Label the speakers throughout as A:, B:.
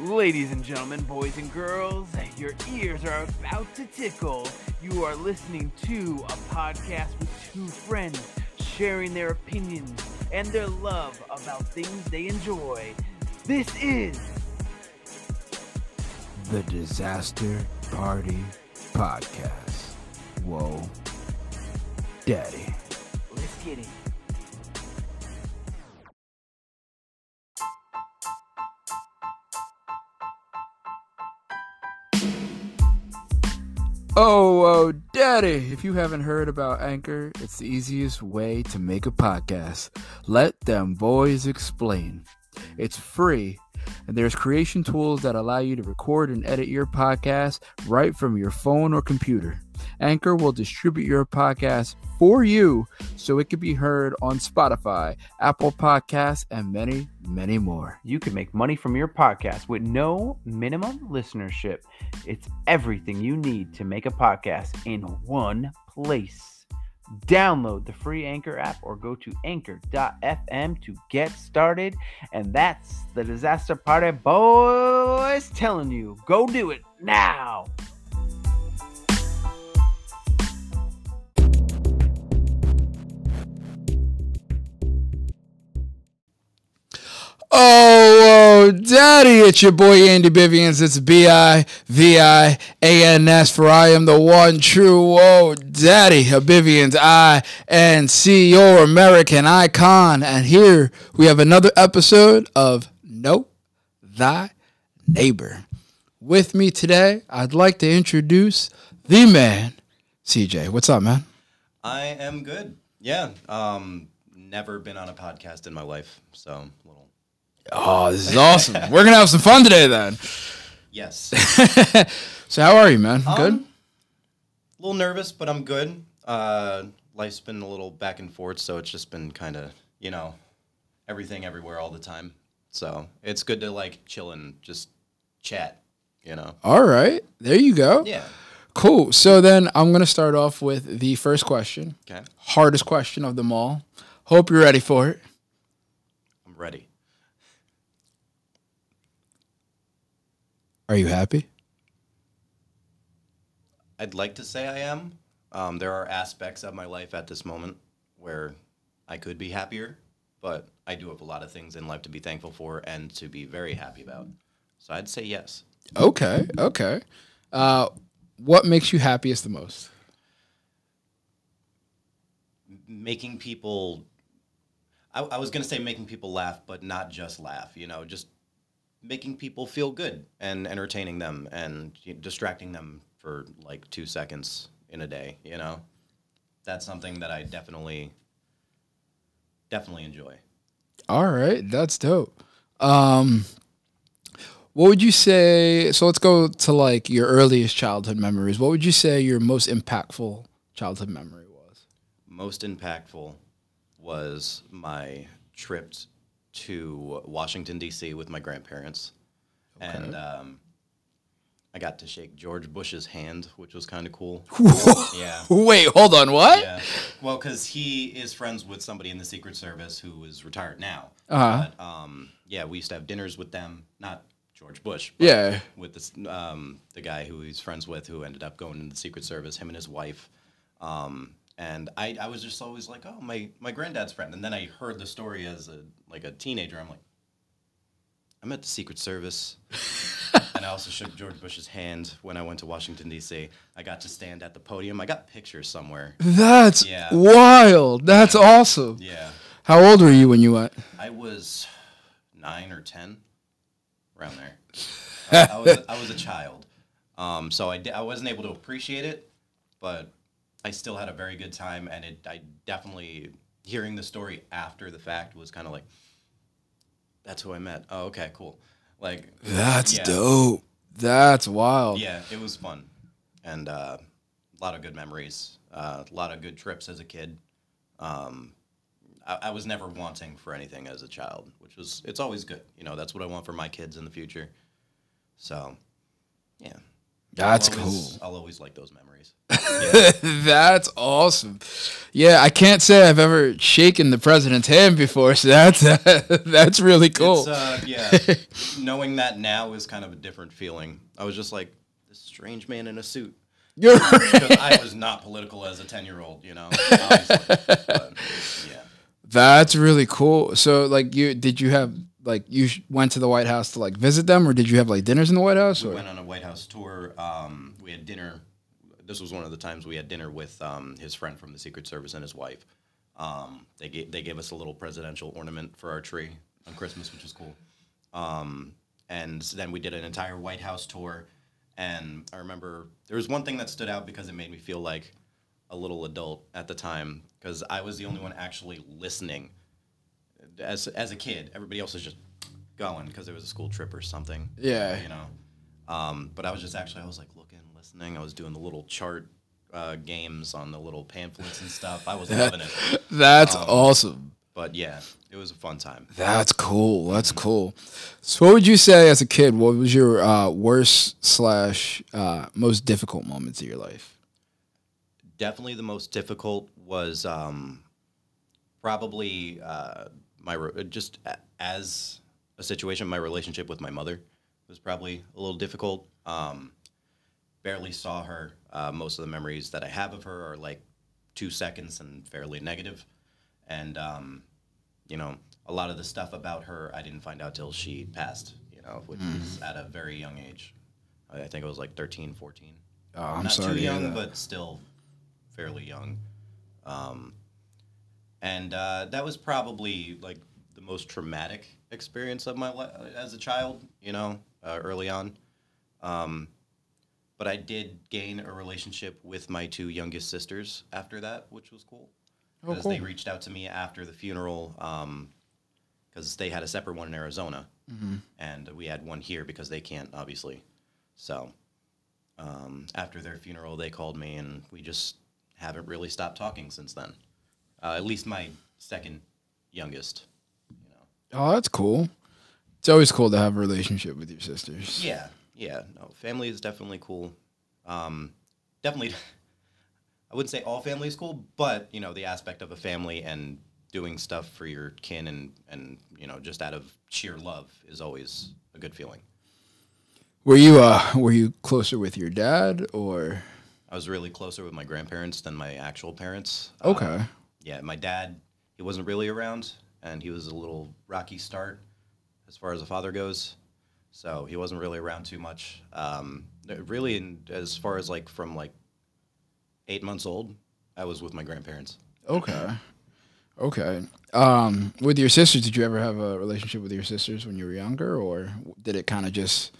A: Ladies and gentlemen, boys and girls, your ears are about to tickle. You are listening to a podcast with two friends sharing their opinions and their love about things they enjoy. This is
B: The Disaster Party Podcast. Whoa. Daddy.
A: Let's Get It.
B: Oh, oh, daddy. If you haven't heard about Anchor, it's the easiest way to make a podcast. Let them boys explain. It's free, and there's creation tools that allow you to record and edit your podcast right from your phone or computer. Anchor will distribute your podcast for you so it can be heard on Spotify, Apple Podcasts, and many, many more.
A: You can make money from your podcast with no minimum listenership. It's everything you need to make a podcast in one place. Download the free Anchor app or go to anchor.fm to get started. And that's the Disaster Party Boys telling you go do it now.
B: Oh, oh, daddy, it's your boy Andy Bivians. It's B I V I A N S, for I am the one true, oh, daddy, of Bivians, I and C, your American icon. And here we have another episode of Know Thy Neighbor. With me today, I'd like to introduce the man, CJ. What's up, man?
C: I am good. Yeah. Um, never been on a podcast in my life, so a little.
B: Oh, this is awesome. We're going to have some fun today, then.
C: Yes.
B: So, how are you, man? Good?
C: Um, a little nervous, but I'm good. Uh, life's been a little back and forth, so it's just been kind of you know, everything everywhere all the time. So it's good to like chill and just chat. You know.
B: All right. There you go.
C: Yeah.
B: Cool. So then I'm going to start off with the first question.
C: Okay.
B: Hardest question of them all. Hope you're ready for it.
C: I'm ready.
B: Are you happy?
C: I'd like to say I am. Um, there are aspects of my life at this moment where I could be happier, but I do have a lot of things in life to be thankful for and to be very happy about. So I'd say yes.
B: Okay. Okay. Uh, what makes you happiest the most?
C: Making people, I, I was going to say making people laugh, but not just laugh, you know, just making people feel good and entertaining them and distracting them for like two seconds in a day, you know? That's something that I definitely, definitely enjoy.
B: All right. That's dope. Um, what would you say? So let's go to like your earliest childhood memories. What would you say your most impactful childhood memory was?
C: most impactful was my trip to Washington D.C. with my grandparents, and um, I got to shake George Bush's hand, which was kind of cool. yeah.
B: Wait, hold on. What?
C: Yeah. Well, because he is friends with somebody in the Secret Service who is retired now.
B: Uh-huh.
C: But, um, yeah, we used to have dinners with them. Not George Bush. But
B: Yeah.
C: With this, um, the guy who he's friends with, who ended up going into the Secret Service. Him and his wife. Um, and I, I was just always like, oh, my my granddad's friend. And then I heard the story as a like a teenager. I'm like, I'm at the Secret Service. and I also shook George Bush's hand when I went to Washington D.C. I got to stand at the podium. I got pictures somewhere.
B: That's
C: Yeah.
B: wild. That's awesome.
C: Yeah,
B: How old were you when you went?
C: I was nine or ten, around there. I, I was I was a child, um, so I, I wasn't able to appreciate it, but I still had a very good time, and it I definitely hearing the story after the fact was kind of like, that's who I met. Oh, okay, cool. Like
B: That's
C: Yeah.
B: dope. That's wild.
C: Yeah, it was fun, and uh, a lot of good memories. Uh, a lot of good trips as a kid. Um, I, I was never wanting for anything as a child, which was it's always good. You know, that's what I want for my kids in the future. So, yeah,
B: That's
C: I'll
B: cool.
C: I'll always like those memories.
B: that's awesome. Yeah, I can't say I've ever shaken the president's hand before, so that's that's really cool.
C: It's, uh, yeah, knowing that now is kind of a different feeling. I was just like this strange man in a suit.
B: You're
C: Because I was not political as a ten year old, you know. But, yeah.
B: That's really cool. So, like, you did you have like you sh- went to the White House to like visit them, or did you have like dinners in the White House?
C: We
B: Or?
C: went on a White House tour. Um, we had dinner. This was one of the times we had dinner with um, his friend from the Secret Service and his wife. Um, they gave they gave us a little presidential ornament for our tree on Christmas, which is cool. Um, and then we did an entire White House tour. And I remember there was one thing that stood out because it made me feel like a little adult at the time because I was the only one actually listening. As as a kid, everybody else was just going because it was a school trip or something
B: Yeah.
C: you know. Um, but I was just actually, I was like looking, listening. I was doing the little chart uh, games on the little pamphlets and stuff. I was loving it.
B: That's
C: Um,
B: awesome.
C: But yeah, it was a fun time.
B: That's cool. That's cool. So, what would you say as a kid? What was your uh, worst slash uh, most difficult moments of your life?
C: Definitely the most difficult was um, probably uh, my re- just a- as a situation. My relationship with my mother was probably a little difficult. Um, barely saw her. Uh, most of the memories that I have of her are like two seconds and fairly negative. And um, you know, a lot of the stuff about her I didn't find out till she passed. You know, which was at a very young age. I think it was like 13, 14.
B: Oh, I'm
C: Not
B: sorry.
C: too
B: to hear
C: young, but still fairly young. Um, and uh, that was probably like the most traumatic experience of my life as a child. You know, uh, early on. Um, but I did gain a relationship with my two youngest sisters after that, which was cool.
B: Oh,
C: Because they reached out to me after the funeral, because they had a separate one in Arizona,
B: Mm-hmm.
C: and we had one here because they can't, obviously. So um, after their funeral, they called me, and we just haven't really stopped talking since then. Uh, at least my second youngest. You know.
B: Oh, that's cool. It's always cool to have a relationship with your sisters.
C: Yeah, yeah. No, family is definitely cool. Um, definitely, I wouldn't say all family is cool, but you know the aspect of a family and doing stuff for your kin and and you know just out of sheer love is always a good feeling.
B: Were you uh were you closer with your dad or
C: I was really closer with my grandparents than my actual parents.
B: Okay?
C: Yeah, my dad, he wasn't really around, and he was a little rocky start as far as a father goes. So he wasn't really around too much. Um, really, in, as far as like from like eight months old, I was with my grandparents.
B: Okay. Okay. Um, with your sisters, did you ever have a relationship with your sisters when you were younger, or did it kind of just?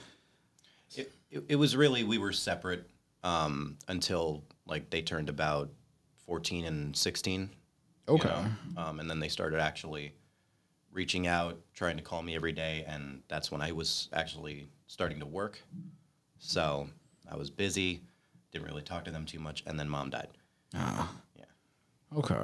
C: It, it, it was really we were separate um, until like they turned about fourteen and sixteen. You
B: Okay.
C: know? Um, and then they started actually reaching out, trying to call me every day, and that's when I was actually starting to work. So I was busy, didn't really talk to them too much, and then mom died. Oh. Yeah.
B: Okay.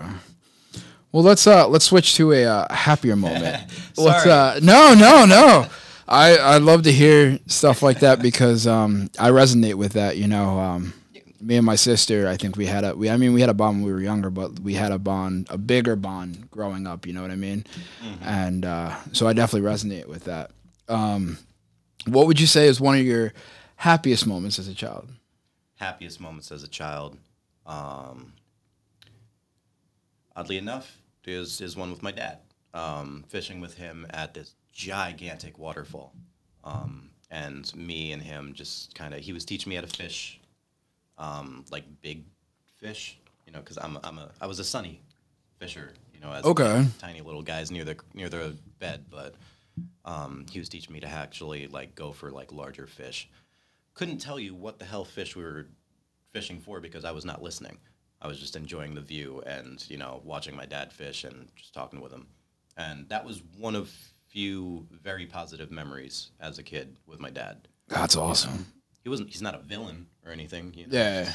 B: Well, let's uh let's switch to a uh, happier moment. let's uh no no no. I I love to hear stuff like that because um I resonate with that. You know, um, me and my sister. I think we had a we I mean we had a bond when we were younger, but we had a bond, a bigger bond growing up. You know what I mean? And uh, so I definitely resonate with that. Um, what would you say is one of your happiest moments as a child?
C: Happiest moments as a child, um, oddly enough, is is one with my dad. Um, fishing with him at this gigantic waterfall, um, and me and him just kind of he was teaching me how to fish, um, like big fish, you know, because I'm I'm a I was a sunny fisher, you know, as
B: Okay.
C: tiny little guys near the near the bed, but um, he was teaching me to actually like go for like larger fish. Couldn't tell you what the hell fish we were fishing for because I was not listening. I was just enjoying the view and you know watching my dad fish and just talking with him, and that was one of few very positive memories as a kid with my dad.
B: That's awesome.
C: He wasn't. He's not a villain or anything. You know,
B: Yeah.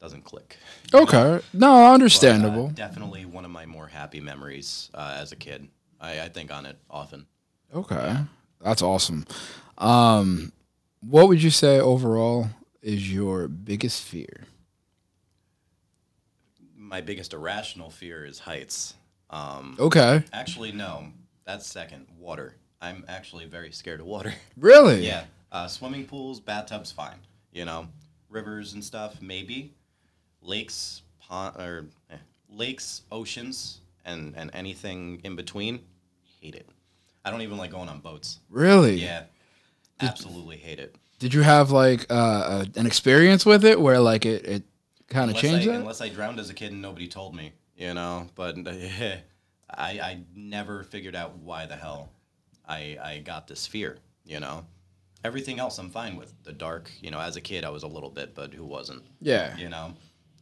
C: doesn't click.
B: Okay. No,
C: But, uh,
B: understandable.
C: definitely one of my more happy memories uh, as a kid. I, I think on it often.
B: Okay, that's awesome. Um, what would you say overall is your biggest fear?
C: My biggest irrational fear is heights. Um,
B: Okay.
C: Actually, no. That's second. Water. I'm actually very scared of water.
B: Really?
C: yeah. Uh, swimming pools, bathtubs, fine. You know, rivers and stuff, maybe. Lakes, pond, or eh, lakes, oceans, and and anything in between, hate it. I don't even like going on boats.
B: Really?
C: Yeah. Absolutely hate it.
B: Did you have like uh, uh, an experience with it where like it, it kind of
C: Unless
B: changed
C: I,
B: that?
C: unless I drowned as a kid and nobody told me, you know. But I, I never figured out why the hell I, I got this fear, you know. Everything else I'm fine with. The dark, you know, as a kid I was a little bit, but who wasn't,
B: yeah.
C: you know.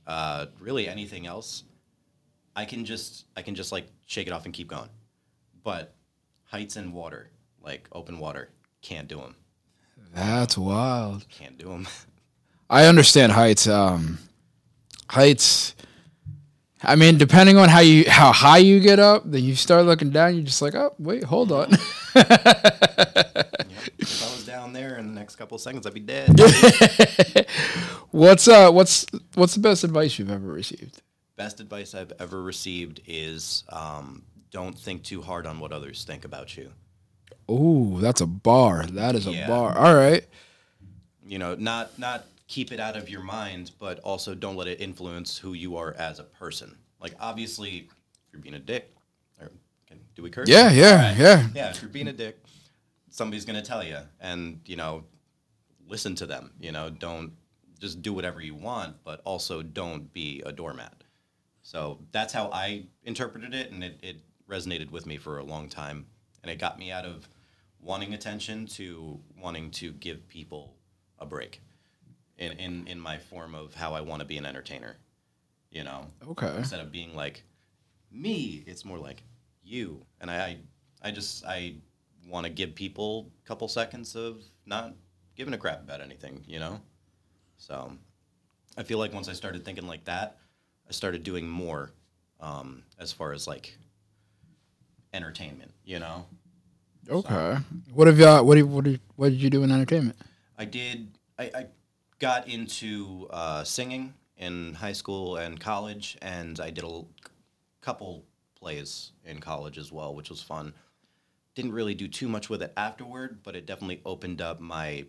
C: Uh, really anything else, I can just I can just like shake it off and keep going. But heights and water, like open water, can't do them.
B: That's wild.
C: Can't do them.
B: I understand heights. Um, heights. I mean, depending on how you how high you get up, then you start looking down. You're just like, oh wait, hold on.
C: if I was down there in the next couple of seconds, I'd be dead.
B: what's uh what's what's the best advice you've ever received?
C: best advice I've ever received is um, don't think too hard on what others think about you.
B: Oh, that's a bar. That is a
C: Yeah.
B: bar. All right.
C: You know, not not keep it out of your mind, but also don't let it influence who you are as a person. Like obviously, if you're being a dick, or can, do we curse?
B: Yeah, yeah,
C: Alright.
B: yeah.
C: yeah. If you're being a dick, somebody's gonna tell you, and you know, listen to them. You know, don't just do whatever you want, but also don't be a doormat. So that's how I interpreted it, and it, it resonated with me for a long time. And it got me out of wanting attention to wanting to give people a break in, in, in my form of how I want to be an entertainer. You know,
B: Okay.
C: instead of being like me, it's more like you. And I, I, I just, I want to give people a couple seconds of not giving a crap about anything, you know? So I feel like once I started thinking like that, I started doing more um, as far as like entertainment, you know?
B: Okay. What have y'all? What did what did what did you do in entertainment?
C: I did. I, I got into uh, singing in high school and college, and I did a couple plays in college as well, which was fun. Didn't really do too much with it afterward, but it definitely opened up my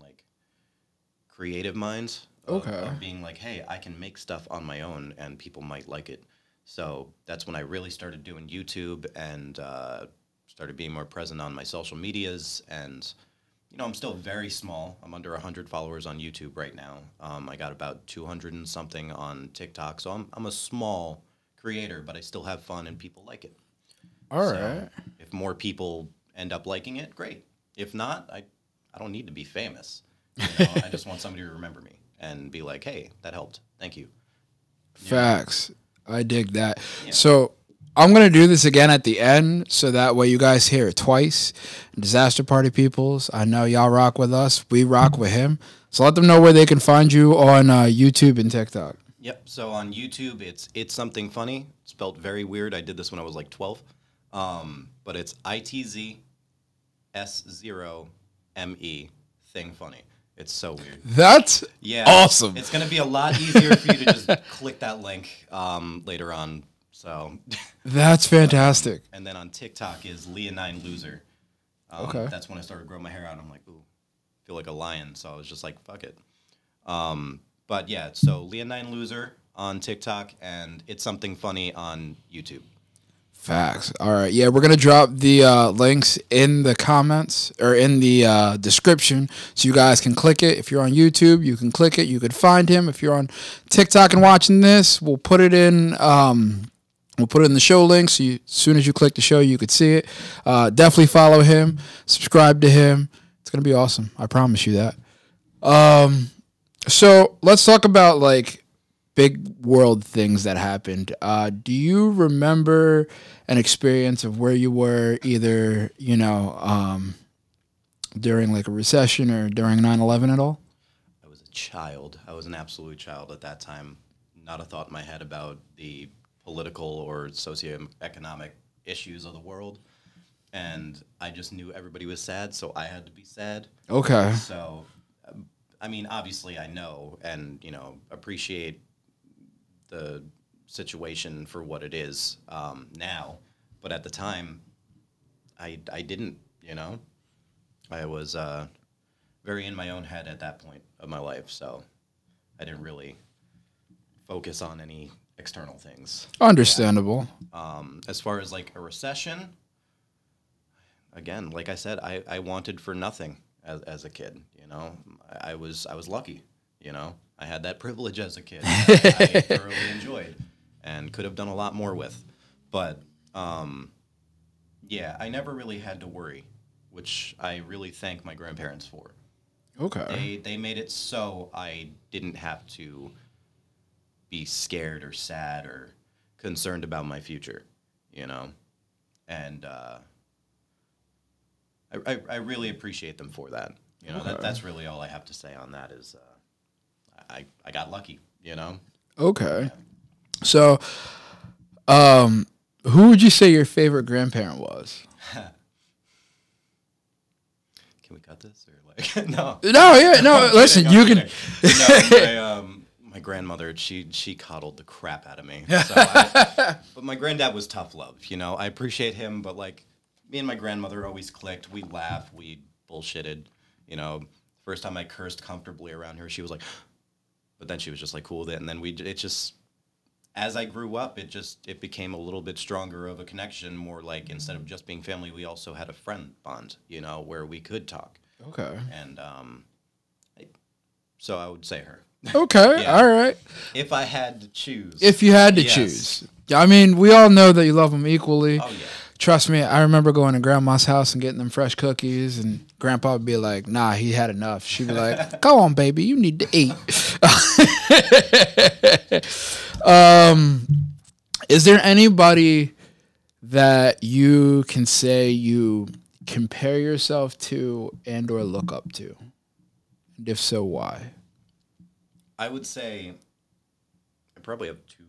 C: like creative minds. Of,
B: Okay.
C: of being like, hey, I can make stuff on my own, and people might like it. So that's when I really started doing YouTube and uh, started being more present on my social medias and you know, I'm still very small. I'm under 100 followers on YouTube right now. Um, I got about 200 and something on TikTok. So I'm, I'm a small creator, but I still have fun and people like it.
B: All
C: So
B: right.
C: If more people end up liking it, great. If not, I, I don't need to be famous. You know, I just want somebody to remember me and be like, hey, that helped. Thank you.
B: Facts. I dig that. So I'm gonna do this again at the end, so that way you guys hear it twice. Disaster Party peoples, I know y'all rock with us. We rock with him. So let them know where they can find you on uh, YouTube and TikTok.
C: Yep. So on YouTube, it's it's something funny, spelled very weird. I did this when I was like 12, um, but it's I T Z S zero M E thing funny. It's so weird.
B: That's
C: Yeah.
B: Awesome.
C: It's gonna be a lot easier for you to just click that link um, later on. So,
B: that's fantastic.
C: and then on TikTok is Leonine Loser. Um,
B: Okay.
C: That's when I started growing my hair out. I'm like, ooh, feel like a lion. So I was just like, fuck it. Um, but yeah, so Leonine Loser on TikTok, and it's something funny on YouTube.
B: Facts. All right. Yeah, we're gonna drop the uh, links in the comments or in the uh, description, so you guys can click it. If you're on YouTube, you can click it. You could find him. If you're on TikTok and watching this, we'll put it in. Um, we'll put it in the show link, so you, as soon as you click the show, you could see it. Uh, definitely follow him. Subscribe to him. It's gonna be awesome. I promise you that. Um, so let's talk about like big world things that happened. Uh, do you remember an experience of where you were either, you know, um, during like a recession or during 9-11 at all?
C: I was a child. I was an absolute child at that time. Not a thought in my head about the political or socioeconomic issues of the world. And I just knew everybody was sad, so I had to be sad.
B: Okay.
C: So, um, I mean, obviously, I know and you know appreciate the situation for what it is um, now, but at the time, I I didn't. You know, I was uh, very in my own head at that point of my life, so I didn't really focus on any external things.
B: Understandable.
C: Um, as far as like a recession, again, like I said, I, I wanted for nothing as, as a kid. You know, I was I was lucky. You know, I had that privilege as a kid. that I thoroughly enjoyed and could have done a lot more with. But um, yeah, I never really had to worry, which I really thank my grandparents for.
B: Okay.
C: They they made it so I didn't have to be scared or sad or concerned about my future, you know, and uh, I, I I really appreciate them for that. You know, that, that's really all I have to say on that. Is uh, I I got lucky, you know.
B: Okay. So, um, who would you say your favorite grandparent was?
C: Can we cut this or like no?
B: No, yeah, no. Listen, you can.
C: no, my, um, my grandmother, she she coddled the crap out of me. So I, but my granddad was tough love. You know, I appreciate him, but like me and my grandmother always clicked. We laugh, we bullshitted. You know, first time I cursed comfortably around her, she was like, but then she was just like cool with it, and then we it just. As I grew up, it just it became a little bit stronger of a connection. More like instead of just being family, we also had a friend bond. You know, where we could talk
B: Okay.
C: and um, I, so I would say her.
B: Okay.
C: Yeah.
B: All right.
C: If I had to choose,
B: If you had to
C: Yes.
B: choose, I mean, we all know that you love them equally.
C: oh yeah,
B: Trust me, I remember going to grandma's house and getting them fresh cookies, and grandpa would be like, nah, he had enough. She'd be like, go on, baby, you need to eat. um, is there anybody that you can say you compare yourself to and or look up to? And if so, why?
C: I would say I probably have two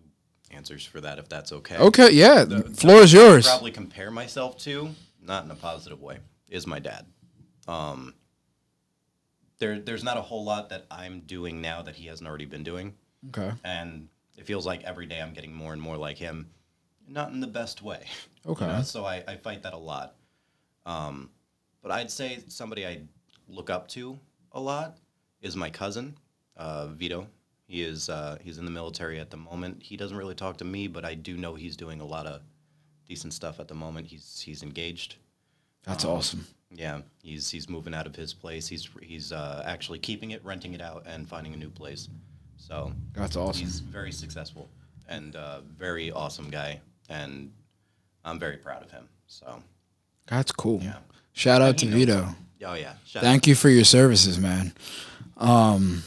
C: answers for that, if that's okay.
B: Okay, yeah,
C: The-
B: floor is yours.
C: Probably compare myself to, not in a positive way, is my dad. Um, there, there's not a whole lot that I'm doing now that he hasn't already been doing.
B: Okay,
C: and it feels like every day I'm getting more and more like him, not in the best way.
B: Okay.
C: You know, so I, I fight that a lot. Um, but I'd say somebody I look up to a lot is my cousin, uh, Vito. He is uh, he's in the military at the moment. He doesn't really talk to me, but I do know he's doing a lot of decent stuff at the moment. He's he's engaged.
B: that's awesome.
C: Yeah, he's he's moving out of his place. He's he's uh, actually keeping it, renting it out, and finding a new place. So
B: That's awesome.
C: He's very successful and uh, very awesome guy, and I'm very proud of him. So,
B: That's cool.
C: Yeah.
B: Shout out to Vito.
C: oh yeah, shout
B: Thank you for your services, man. Um,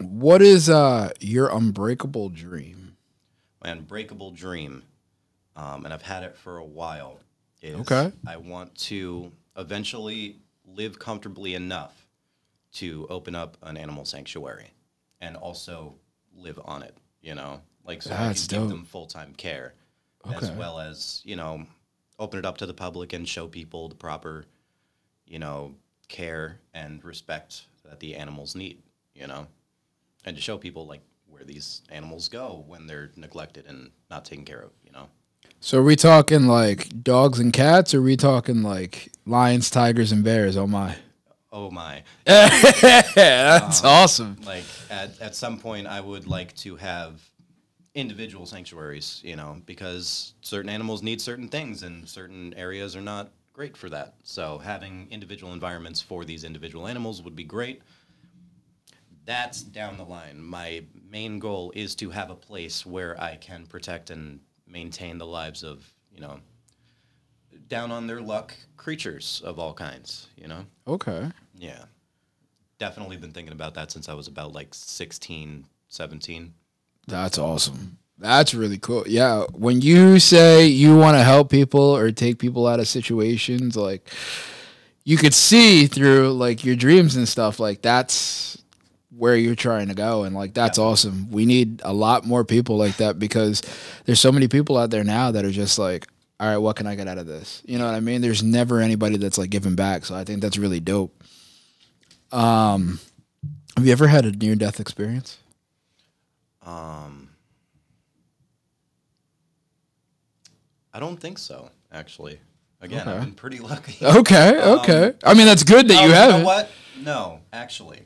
B: what is uh your unbreakable dream?
C: my unbreakable dream, um, and I've had it for a while. Is
B: Okay.
C: I want to eventually live comfortably enough to open up an animal sanctuary, and also live on it. You know, like so
B: That's
C: I can
B: dope.
C: give them full time care, as well as you know, open it up to the public and show people the proper, you know, care and respect that the animals need. You know, and to show people like where these animals go when they're neglected and not taken care of. You know.
B: So are we talking like dogs and cats, or are we talking like lions, tigers, and bears? Oh my.
C: Oh my!
B: That's um, awesome.
C: Like at at some point, I would like to have individual sanctuaries. You know, because certain animals need certain things, and certain areas are not great for that. So having individual environments for these individual animals would be great. That's down the line. My main goal is to have a place where I can protect and maintain the lives of you know down on their luck creatures of all kinds. You know.
B: Okay.
C: Yeah. Definitely been thinking about that since I was about like 16, 17.
B: That's awesome. That's really cool. Yeah, when you say you want to help people or take people out of situations, like you could see through like your dreams and stuff, like that's where you're trying to go and like that's awesome. We need a lot more people like that because there's so many people out there now that are just like, all right, what can I get out of this? You know what I mean? There's never anybody that's like giving back, so I think that's really dope. Um Have you ever had a near death experience?
C: Um, I don't think so. Actually, again, I've been pretty lucky.
B: Okay,
C: Um,
B: okay. I mean, that's good that you
C: you
B: have
C: know what? No, actually,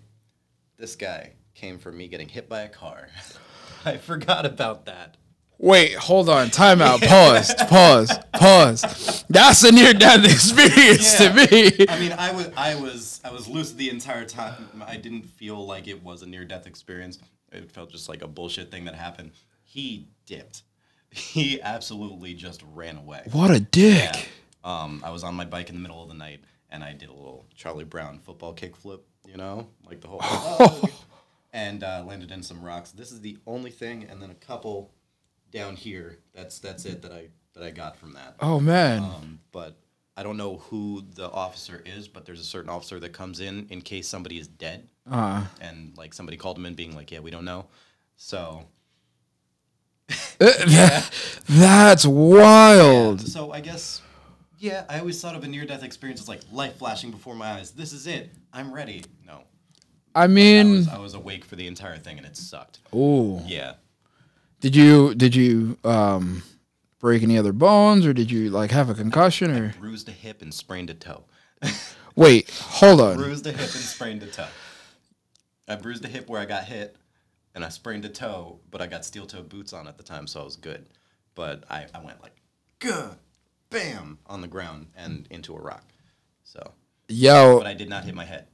C: this guy came from me getting hit by a car. I forgot about that.
B: Wait, hold on. Time out. Pause. pause. Pause. That's a near death experience
C: Yeah.
B: to me.
C: I mean, I was, I was, I was lucid the entire time. I didn't feel like it was a near-death experience. It felt just like a bullshit thing that happened. He dipped. He absolutely just ran away.
B: What a dick.
C: Yeah. Um, I was on my bike in the middle of the night, and I did a little Charlie Brown football kickflip. You know, like the whole. and uh, landed in some rocks. This is the only thing, and then a couple down here. That's that's it that I that I got from that.
B: Oh man.
C: Um, but I don't know who the officer is, but there's a certain officer that comes in in case somebody is dead,
B: Uh,
C: and like somebody called him in being like, "Yeah, we don't know." So
B: that's wild.
C: So I guess, yeah, I always thought of a near-death experience as like life flashing before my eyes. This is it. I'm ready.
B: I
C: I
B: mean,
C: was, I was awake for the entire thing, and it sucked.
B: ooh.
C: Yeah.
B: Did you did you um break any other bones or did you like have a concussion or
C: Bruised a hip and sprained a toe.
B: Wait, hold on.
C: bruised a hip and sprained a toe. I bruised a hip where I got hit, and I sprained a toe, but I got steel toe boots on at the time, so I was good. But I, I went like, good, bam, on the ground and into a rock. So,
B: Yo,
C: but I did not hit my head.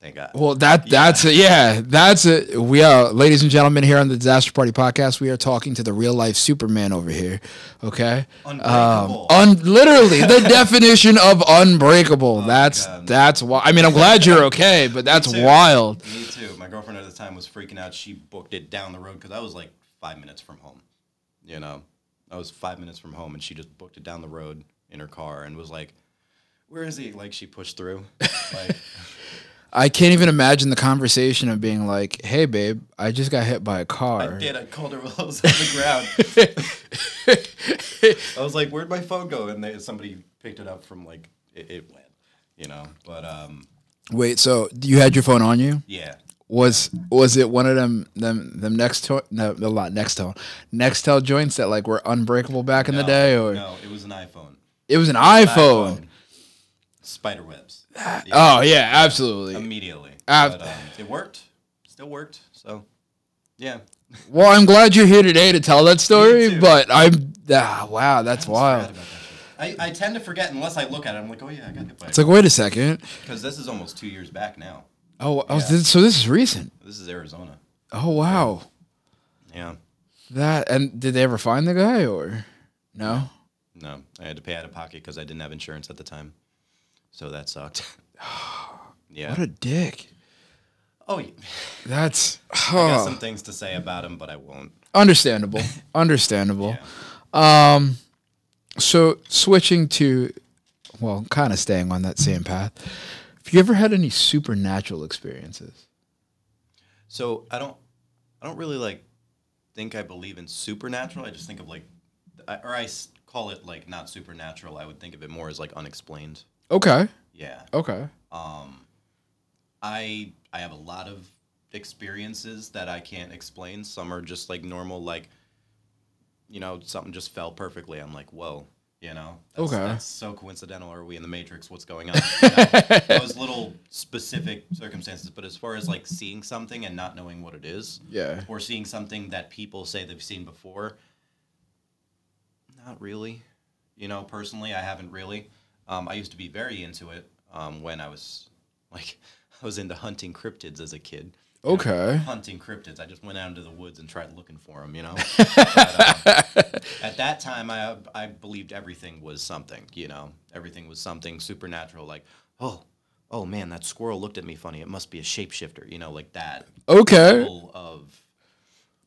C: Thank God.
B: Well, that that's it. Yeah, that's it. We are, ladies and gentlemen, here on the Disaster Party podcast. We are talking to the real life Superman over here. Okay, um,
C: Unbreakable.
B: un, literally the definition of unbreakable. that's that's why. I mean, I'm glad you're okay, but that's
C: too.
B: wild.
C: Me too. My girlfriend at the time was freaking out. She booked it down the road because I was like five minutes from home. You know, I was five minutes from home, and she just booked it down the road in her car and was like, "Where is he?" Like she pushed through. Like,
B: I can't even imagine the conversation of being like, "Hey, babe, I just got hit by a car."
C: I did. I called her while I was on the ground. I was like, "Where'd my phone go?" And they, somebody picked it up from like it, it went. You know, but um,
B: Wait, so you had your phone on you?
C: yeah.
B: Was was it one of them them them next to no, no not next tone Nextel joints that like were unbreakable back in the day, or
C: no, it was an iPhone.
B: it was an
C: An
B: iPhone?
C: Spider webs.
B: Oh yeah, absolutely.
C: immediately.
B: Ab-
C: but, um, it worked. Still worked. So, yeah.
B: Well, I'm glad you're here today to tell that story, but I'm ah, wow, that's
C: I
B: wild.
C: that. I, I tend to forget unless I look at it. I'm like, oh yeah, I got by
B: It's like wait a second.
C: because this is almost two years back now.
B: Oh, oh
C: Yeah.
B: so this is recent.
C: This is Arizona.
B: Oh wow,
C: Yeah.
B: that and did they ever find the guy or no?
C: No, I had to pay out of pocket because I didn't have insurance at the time, so that sucked. yeah.
B: What a dick.
C: oh, yeah.
B: That's
C: I got some things to say about him, but I won't.
B: understandable. Understandable.
C: Yeah.
B: Um, so switching to, well, kind of staying on that same path. Have you ever had any supernatural experiences?
C: So I don't, I don't really like think I believe in supernatural. I just think of like, or I call it like not supernatural. I would think of it more as like unexplained.
B: Okay.
C: Yeah.
B: Okay.
C: Um, I I have a lot of experiences that I can't explain. Some are just like normal, like you know, something just fell perfectly. I'm like, whoa, you know, that's,
B: Okay.
C: that's so coincidental. Are we in the Matrix? What's going on? You know, those little specific circumstances. But as far as like seeing something and not knowing what it is,
B: Yeah.
C: or seeing something that people say they've seen before, not really. You know, personally, I haven't really. Um, I used to be very into it um, when I was like, I was into hunting cryptids as a kid. You know,
B: Okay.
C: hunting cryptids. I just went out into the woods and tried looking for them. You know. But, um, at that time, I I believed everything was something. You know, everything was something supernatural. Like, oh, oh man, that squirrel looked at me funny. It must be a shapeshifter. You know, like that
B: Okay.
C: of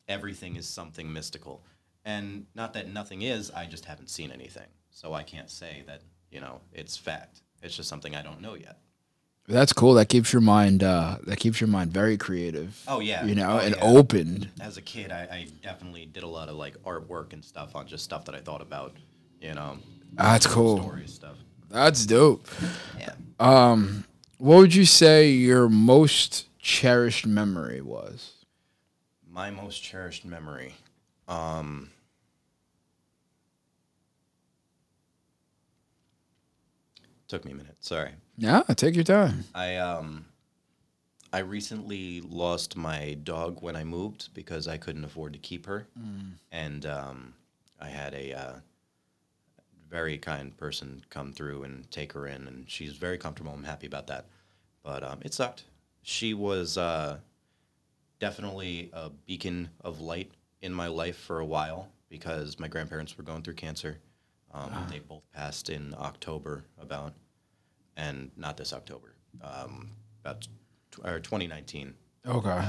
C: everything is something mystical. And not that nothing is, I just haven't seen anything. So I can't say that, you know, it's fact. It's just something I don't know yet.
B: That's cool. That keeps your mind. Uh, that keeps your mind very creative.
C: Oh, yeah.
B: You know,
C: Oh,
B: and
C: yeah.
B: opened.
C: As a kid, I, I definitely did a lot of like artwork and stuff on just stuff that I thought about, you know,
B: That's cool.
C: stories stuff.
B: That's dope.
C: Yeah.
B: Um, what would you say your most cherished memory was.
C: My most cherished memory. Um, took me a minute. Sorry.
B: Yeah, take your time.
C: I um I recently lost my dog when I moved because I couldn't afford to keep her, and um, I had a uh, very kind person come through and take her in, and she's very comfortable. I'm happy about that, but um, it sucked. She was uh, definitely a beacon of light in my life for a while because my grandparents were going through cancer. Um, They both passed in October about, and not this October, um, about tw- or 2019.
B: Okay.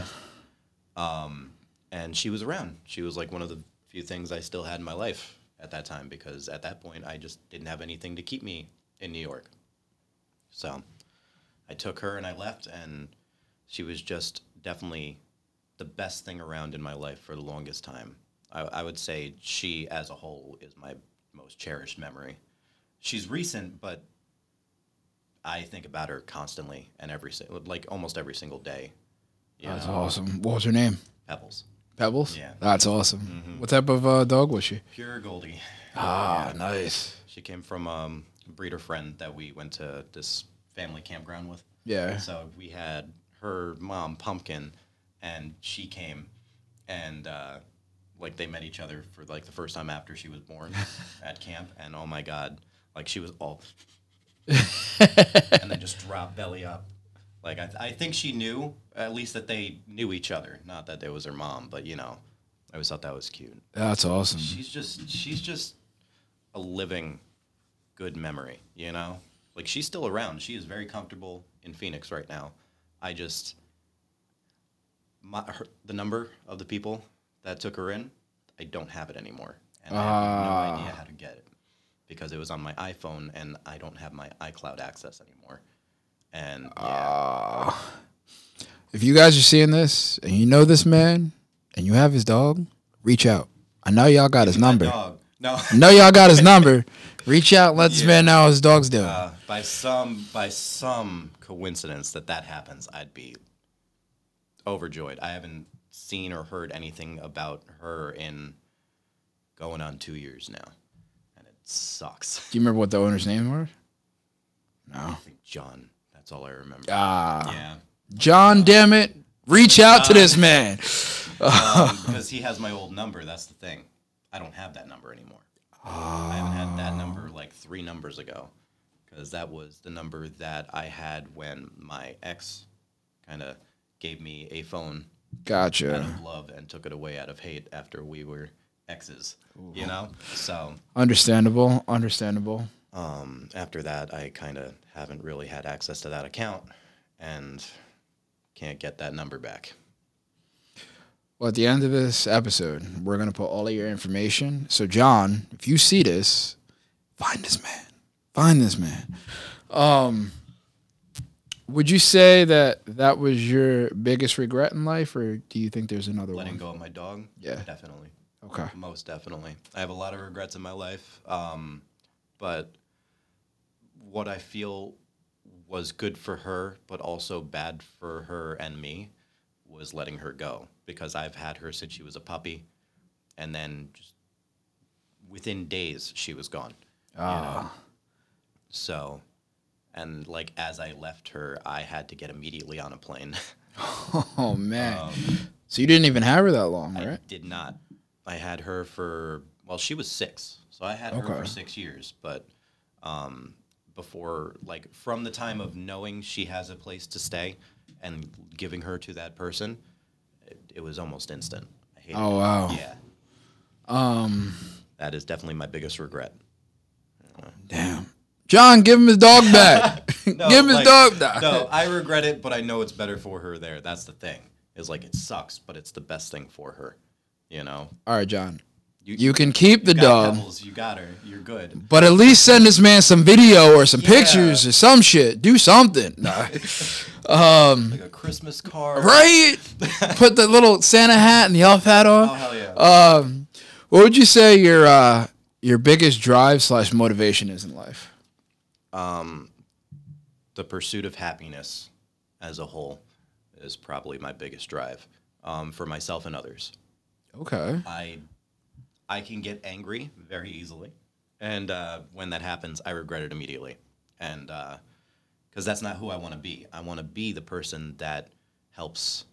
C: Um, and she was around. She was like one of the few things I still had in my life at that time because at that point I just didn't have anything to keep me in New York. So I took her and I left, and she was just definitely the best thing around in my life for the longest time. I, I would say she, as a whole, is my most cherished memory. She's recent, but I think about her constantly and every like almost every single day.
B: That's
C: know?
B: awesome. What was her name?
C: Pebbles,
B: Pebbles?
C: Yeah.
B: That's awesome. What type of uh, dog was she?
C: pure Goldie.
B: Ah, nice.
C: She came from um, a breeder friend that we went to this family campground with.
B: Yeah.
C: So we had her mom, Pumpkin, and she came, and uh, like they met each other for like the first time after she was born at camp, and oh my god, like she was all, and then just dropped belly up. Like I, I think she knew at least that they knew each other, not that it was her mom, but you know, I always thought that was cute.
B: That's awesome.
C: She's just she's just a living good memory, you know? Like she's still around. She is very comfortable in Phoenix right now. I just my her, the number of the people that took her in, I don't have it anymore. And I have
B: Ah.
C: no idea how to get it because it was on my iPhone and I don't have my iCloud access anymore. And yeah,
B: Ah. If you guys are seeing this and you know this man and you have his dog, reach out. I know y'all got his
C: my
B: number.
C: dog. No.
B: I know y'all got his number. Reach out, let this man know how his dog's doing.
C: Uh, by some by some coincidence that that happens, I'd be overjoyed. I haven't seen or heard anything about her in going on two years now, and it sucks.
B: Do you remember what the owner's name was?
C: I
B: No.
C: think John. That's all I remember.
B: Ah,
C: yeah,
B: John, damn it. Reach out to this man.
C: because he has my old number. That's the thing. I don't have that number anymore. I haven't had that number like three numbers ago, because that was the number that I had when my ex kind of gave me a phone out
B: Gotcha.
C: of love and took it away out of hate after we were exes. You know, so
B: Understandable. Understandable.
C: um, after that, I kind of haven't really had access to that account and can't get that number back.
B: Well, at the end of this episode, we're gonna put all of your information. So, John, if you see this, find this man. Find this man. Um, would you say that that was your biggest regret in life, or do you think there's another one?
C: Letting
B: one?
C: go of my dog,
B: Yeah.
C: definitely.
B: Okay.
C: Most definitely. I have a lot of regrets in my life, um, but what I feel was good for her, but also bad for her and me, was letting her go because I've had her since she was a puppy, and then just within days she was gone.
B: Ah.
C: So, and like as I left her, I had to get immediately on a plane.
B: Oh man. so you didn't even have her that long,
C: I
B: right?
C: I did not. I had her for well, she was six, so I had her for six years. But um, before, like from the time of knowing she has a place to stay and giving her to that person, it, it was almost instant. I hated
B: Oh
C: it.
B: wow.
C: Yeah,
B: Um.
C: that is definitely my biggest regret.
B: Damn. John, give him his dog back.
C: No,
B: give him his
C: like,
B: dog back.
C: No, I regret it, but I know it's better for her there. That's the thing. Is like it sucks, but it's the best thing for her. You know,
B: All right, John.
C: you,
B: You can keep the
C: got
B: dog.
C: Pebbles, you got her. You're good.
B: But at least send this man some video or some
C: Yeah.
B: pictures or some shit. Do something. Nah. um,
C: Like a Christmas card.
B: right? Put the little Santa hat and the elf hat on.
C: Oh hell yeah.
B: Um, what would you say your uh, your biggest drive slash motivation is in life?
C: Um, the pursuit of happiness as a whole is probably my biggest drive um, for myself and others.
B: Okay.
C: I I can get angry very easily, and uh, when that happens, I regret it immediately, and because that's not who I want to be. I want to be the person that helps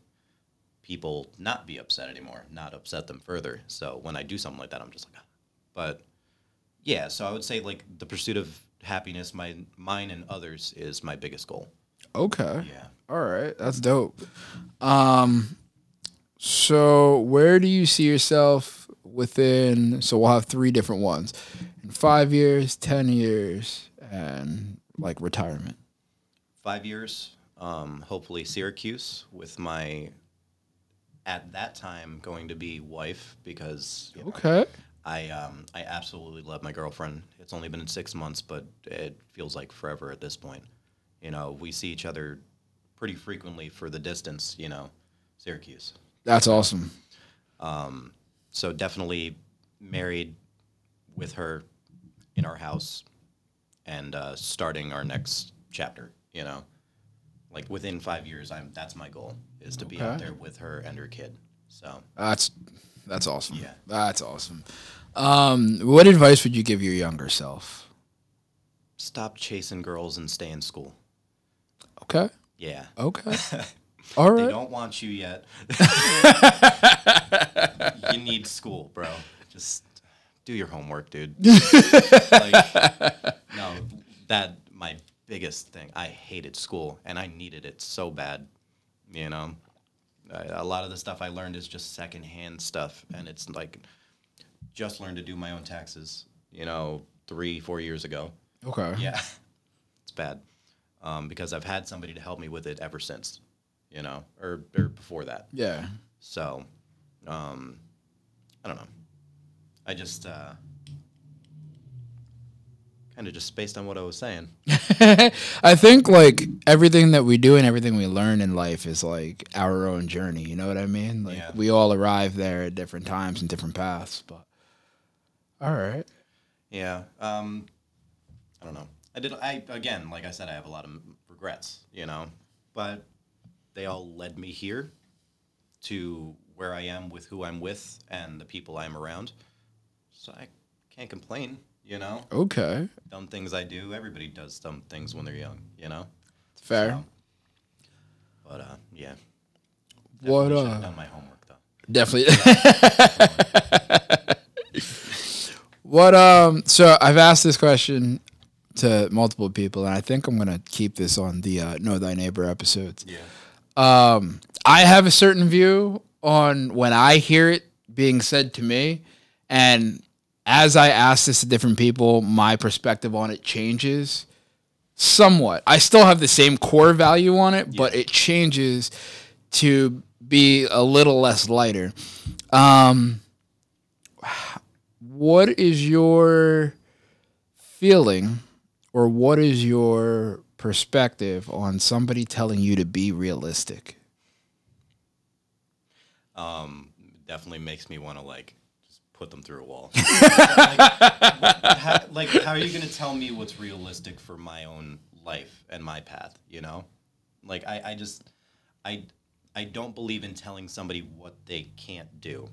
C: people not be upset anymore, not upset them further. So when I do something like that, I'm just like, "Ah." but yeah. So I would say like the pursuit of happiness, my mine and others, is my biggest goal.
B: Okay.
C: Yeah.
B: All right. That's dope. Um, so where do you see yourself within? So we'll have three different ones in five years, ten years, and like retirement.
C: five years. Um, hopefully Syracuse with my at that time going to be wife because you know,
B: Okay.
C: I um, I absolutely love my girlfriend. It's only been six months, but it feels like forever at this point. You know, we see each other pretty frequently for the distance. You know, Syracuse.
B: That's awesome.
C: So definitely married with her in our house and uh, starting our next chapter. You know, like within five years, I'm that's my goal is to be out there with her and her kid. So
B: That's that's awesome.
C: Yeah.
B: That's awesome. Um, what advice would you give your younger self?
C: stop chasing girls and stay in school.
B: Okay.
C: Yeah.
B: Okay. All
C: They don't want you yet. you need school, bro. Just do your homework, dude. like, no, that my biggest thing. I hated school, and I needed it so bad. You know, a lot of the stuff I learned is just secondhand stuff, and it's like just learned to do my own taxes. You know, three, four years ago.
B: Okay.
C: Yeah, it's bad um, because I've had somebody to help me with it ever since, you know, or, or before that.
B: Yeah.
C: So, um, I don't know. I just uh, kind of just based on what I was saying.
B: I think like everything that we do and everything we learn in life is like our own journey. You know what I mean? Like
C: Yeah.
B: we all arrive there at different times and different paths. But all right.
C: Yeah. Um, I don't know. I did. I again, like I said, I have a lot of regrets. You know, but they all led me here to where I am with who I'm with and the people I'm around. So I can't complain. You know,
B: Okay.
C: dumb things I do. Everybody does dumb things when they're young. You know.
B: Fair.
C: So, but uh, yeah.
B: What,
C: Definitely should've
B: uh,
C: done my homework though.
B: Definitely. what um so I've asked this question to multiple people and I think I'm gonna keep this on the uh, Know Thy Neighbor episodes.
C: Yeah.
B: Um I have a certain view on when I hear it being said to me and as I ask this to different people, my perspective on it changes somewhat. I still have the same core value on it, but it changes to be a little less lighter. Um, what is your feeling or what is your perspective on somebody telling you to be realistic?
C: um, definitely makes me want to like put them through a wall. like, how, like, how are you going to tell me what's realistic for my own life and my path? You know, like I, I just, I, I don't believe in telling somebody what they can't do.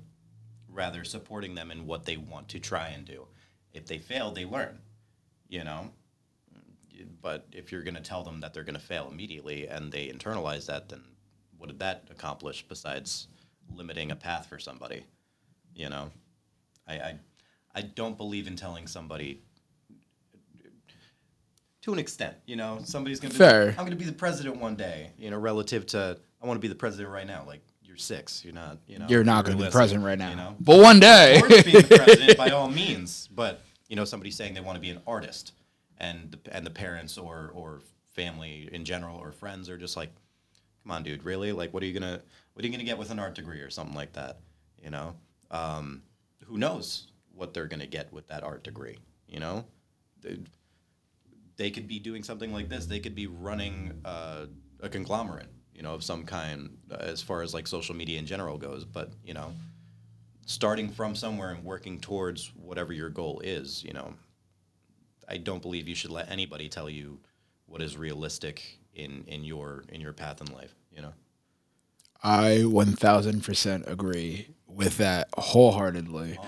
C: Rather, supporting them in what they want to try and do. If they fail, they learn. You know. But if you're going to tell them that they're going to fail immediately and they internalize that, then what did that accomplish besides limiting a path for somebody? You know, I, I, I don't believe in telling somebody to an extent. You know, somebody's going to be
B: Fair.
C: I'm going to be the president one day. You know, relative to I want to be the president right now. Like you're six, you're not. You know,
B: You're not going to be president right now.
C: You know,
B: But one day.
C: being the president by all means, but you know, somebody saying they want to be an artist, and the, and the parents or or family in general or friends are just like, come on, dude, really? Like, what are you gonna what are you gonna get with an art degree or something like that? You know, um, who knows what they're gonna get with that art degree? You know, they, they could be doing something like this. They could be running uh, a conglomerate, you know, of some kind, uh, as far as like social media in general goes. But you know, starting from somewhere and working towards whatever your goal is, you know, I don't believe you should let anybody tell you what is realistic in in your in your path in life. You know.
B: I 1000% agree with that wholeheartedly.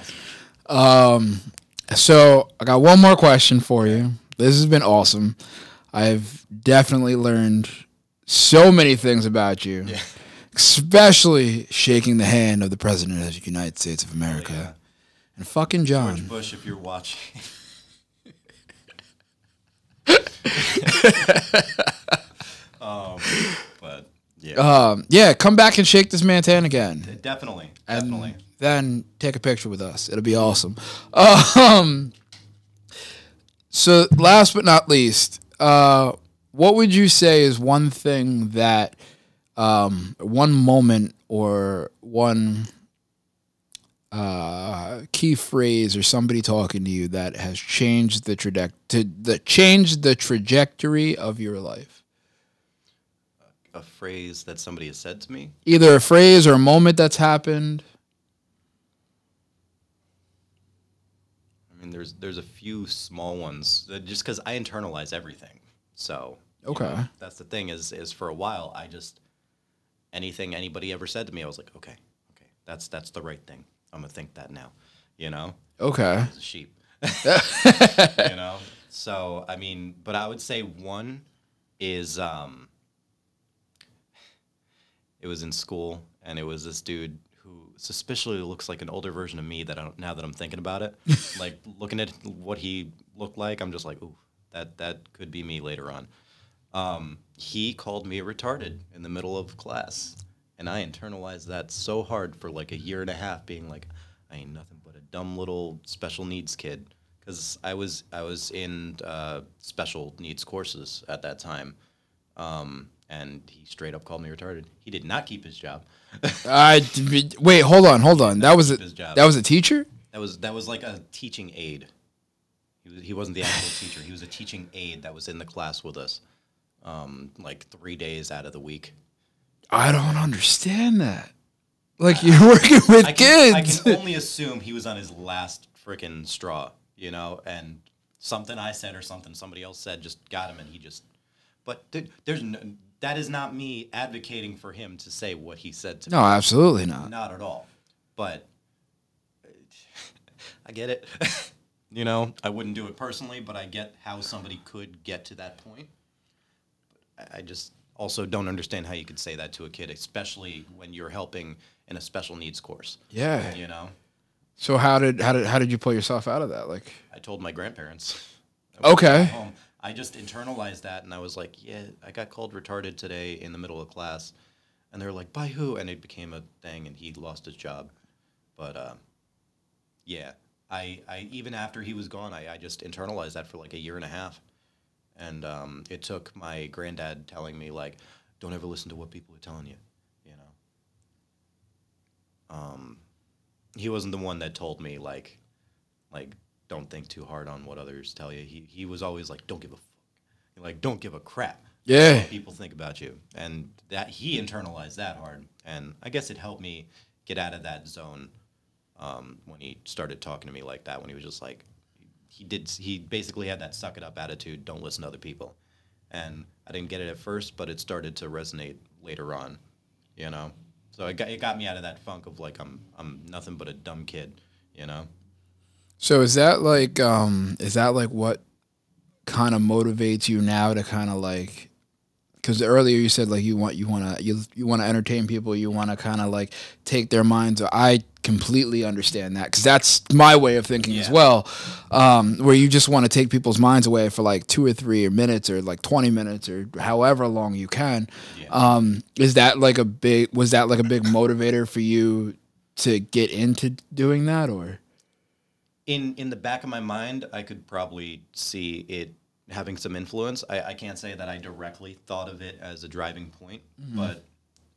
B: Um, so I got one more question for you. This has been awesome. I've definitely learned so many things about you,
C: Yeah.
B: especially shaking the hand of the President of the United States of America
C: Yeah.
B: and fucking John.
C: George Bush, if you're watching. um, but yeah,
B: Um, yeah, come back and shake this man's hand again.
C: definitely,
B: and
C: definitely.
B: then take a picture with us. It'll be awesome. Um, so last but not least, uh, what would you say is one thing that, um, one moment or one uh, key phrase or somebody talking to you that has changed the traje- to the changed the trajectory of your life?
C: A phrase that somebody has said to me.
B: Either a phrase or a moment that's happened.
C: I mean, there's there's a few small ones that just because I internalize everything. So you
B: Okay.
C: know, that's the thing is is for a while I just anything anybody ever said to me I was like okay okay that's that's the right thing I'm gonna think that now you know
B: Okay.
C: sheep you know so I mean but I would say one is um it was in school and it was this dude who suspiciously looks like an older version of me that I don't, now that I'm thinking about it. Like looking at what he looked like I'm just like ooh that that could be me later on. Um, he called me retarded in the middle of class and I internalized that so hard for like a year and a half being like I ain't nothing but a dumb little special needs kid. Because I was I was in uh, special needs courses at that time. Um, and he straight up called me retarded. He did not keep his job.
B: I wait. Hold on. Hold on. That was a,
C: his job.
B: that was a teacher.
C: That was that was like a teaching aide. He, was, he wasn't the actual teacher. He was a teaching aide that was in the class with us, um, like three days out of the week.
B: I don't understand that. Like you're working with
C: I can, I can only assume he was on his last freaking straw, you know, and something I said or something somebody else said just got him, and he just. But th- there's no, that is not me advocating for him to say what he said to
B: no,
C: me.
B: No, absolutely not.
C: Not at all. But I get it. you know, I wouldn't do it personally, but I get how somebody could get to that point. But I- just also don't understand how you could say that to a kid, especially when you're helping in a special needs course.
B: Yeah.
C: You know,
B: So how did how did how did you pull yourself out of that? Like
C: I told my grandparents.
B: Okay.
C: I just internalized that, and I was like, "Yeah, I got called retarded today in the middle of class," and they were like, "By who?" And it became a thing, and he lost his job. But uh, yeah, I, I even after he was gone, I, I just internalized that for like a year and a half, and um, it took my granddad telling me like, "Don't ever listen to what people are telling you," you know. Um, he wasn't the one that told me like, like don't think too hard on what others tell you. He he was always like, don't give a fuck. Like don't give a crap.
B: Yeah.
C: What people think about you, and that he internalized that hard, and I guess it helped me get out of that zone um, when he started talking to me like that. When he was just like, he did. He basically had that suck it up attitude. Don't listen to other people, and I didn't get it at first, but it started to resonate later on. You know, so it got it got me out of that funk of like I'm I'm nothing but a dumb kid. You know.
B: So is that like um is that like what kind of motivates you now to kind of like because earlier you said like you want you want to you, you want to entertain people you want to kind of like take their minds i completely understand that because that's my way of thinking as well. Um, where you just want to take people's minds away for like two or three minutes or like 20 minutes or however long you can.
C: Yeah.
B: um, is that like a big was that like a big motivator for you to get into doing that or
C: in in the back of my mind, I could probably see it having some influence. I, I can't say that I directly thought of it as a driving point, but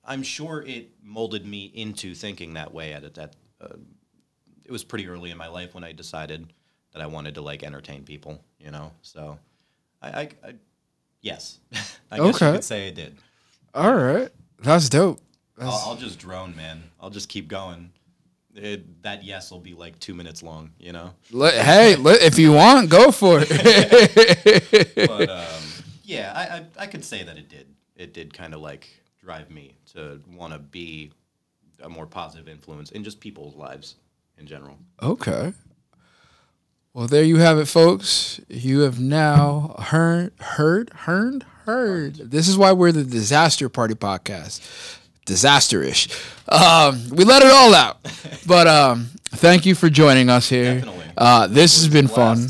C: I'm sure it molded me into thinking that way. At at uh, it was pretty early in my life when I decided that I wanted to like entertain people. You know, so I, I, I yes, I guess you could say I did.
B: all right that's dope
C: I'll, I'll just drone, man. I'll just keep going. It, that yes will be like two minutes long. You know.
B: Hey, if you want, go for it.
C: but um, yeah, I, I I could say that it did. It did kind of like drive me to want to be a more positive influence in just people's lives in general.
B: Okay. Well, there you have it, folks. You have now heard, heard, heard, heard. This is why we're the Disaster Party podcast. Disaster-ish. Um, we let it all out. But um, thank you for joining us here. Uh, this has been fun.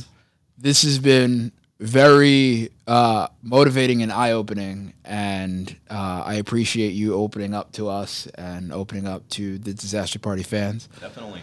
B: This has been very uh, motivating and eye-opening, and uh, I appreciate you opening up to us and opening up to the Disaster Party fans.
C: Definitely.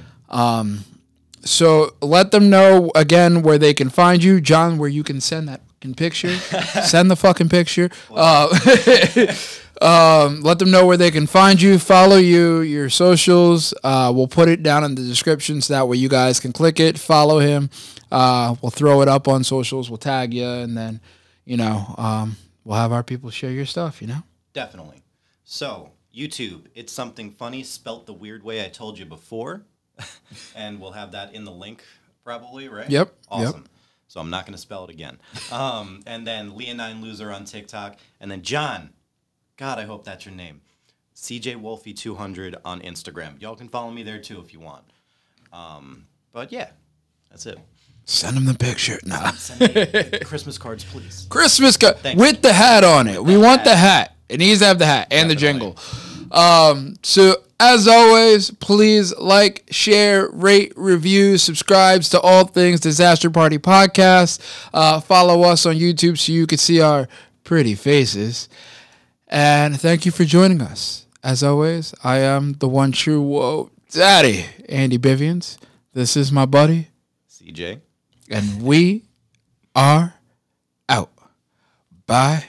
B: So let them know again where they can find you, John. Where you can send that fucking picture. send the fucking picture. Uh, um, let them know where they can find you, follow you, your socials. Uh, we'll put it down in the description so that way you guys can click it, follow him. Uh, we'll throw it up on socials. We'll tag you, and then you know um, we'll have our people share your stuff. You know.
C: Definitely. So, YouTube, it's something funny spelt the weird way I told you before. and we'll have that in the link probably, right?
B: Yep, yep.
C: Awesome. So I'm not going to spell it again. Um, and then Leonine Loser on TikTok. And then John, God, I hope that's your name. CJ Wolfie200 on Instagram. Y'all can follow me there too if you want. Um, but yeah, that's it.
B: Send them the picture. Nah.
C: Send me Christmas cards, please.
B: Christmas ca-
C: Thank
B: with the hat on it. We want the hat. It needs to have the hat and the jingle. Um, so as always, please like, share, rate, review, subscribe to all things Disaster Party Podcast. Uh, follow us on YouTube so you can see our pretty faces. And thank you for joining us. As always, I am the one true whoa daddy, Andy Bivians. This is my buddy,
C: CJ.
B: and we are out. Bye.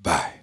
B: Bye.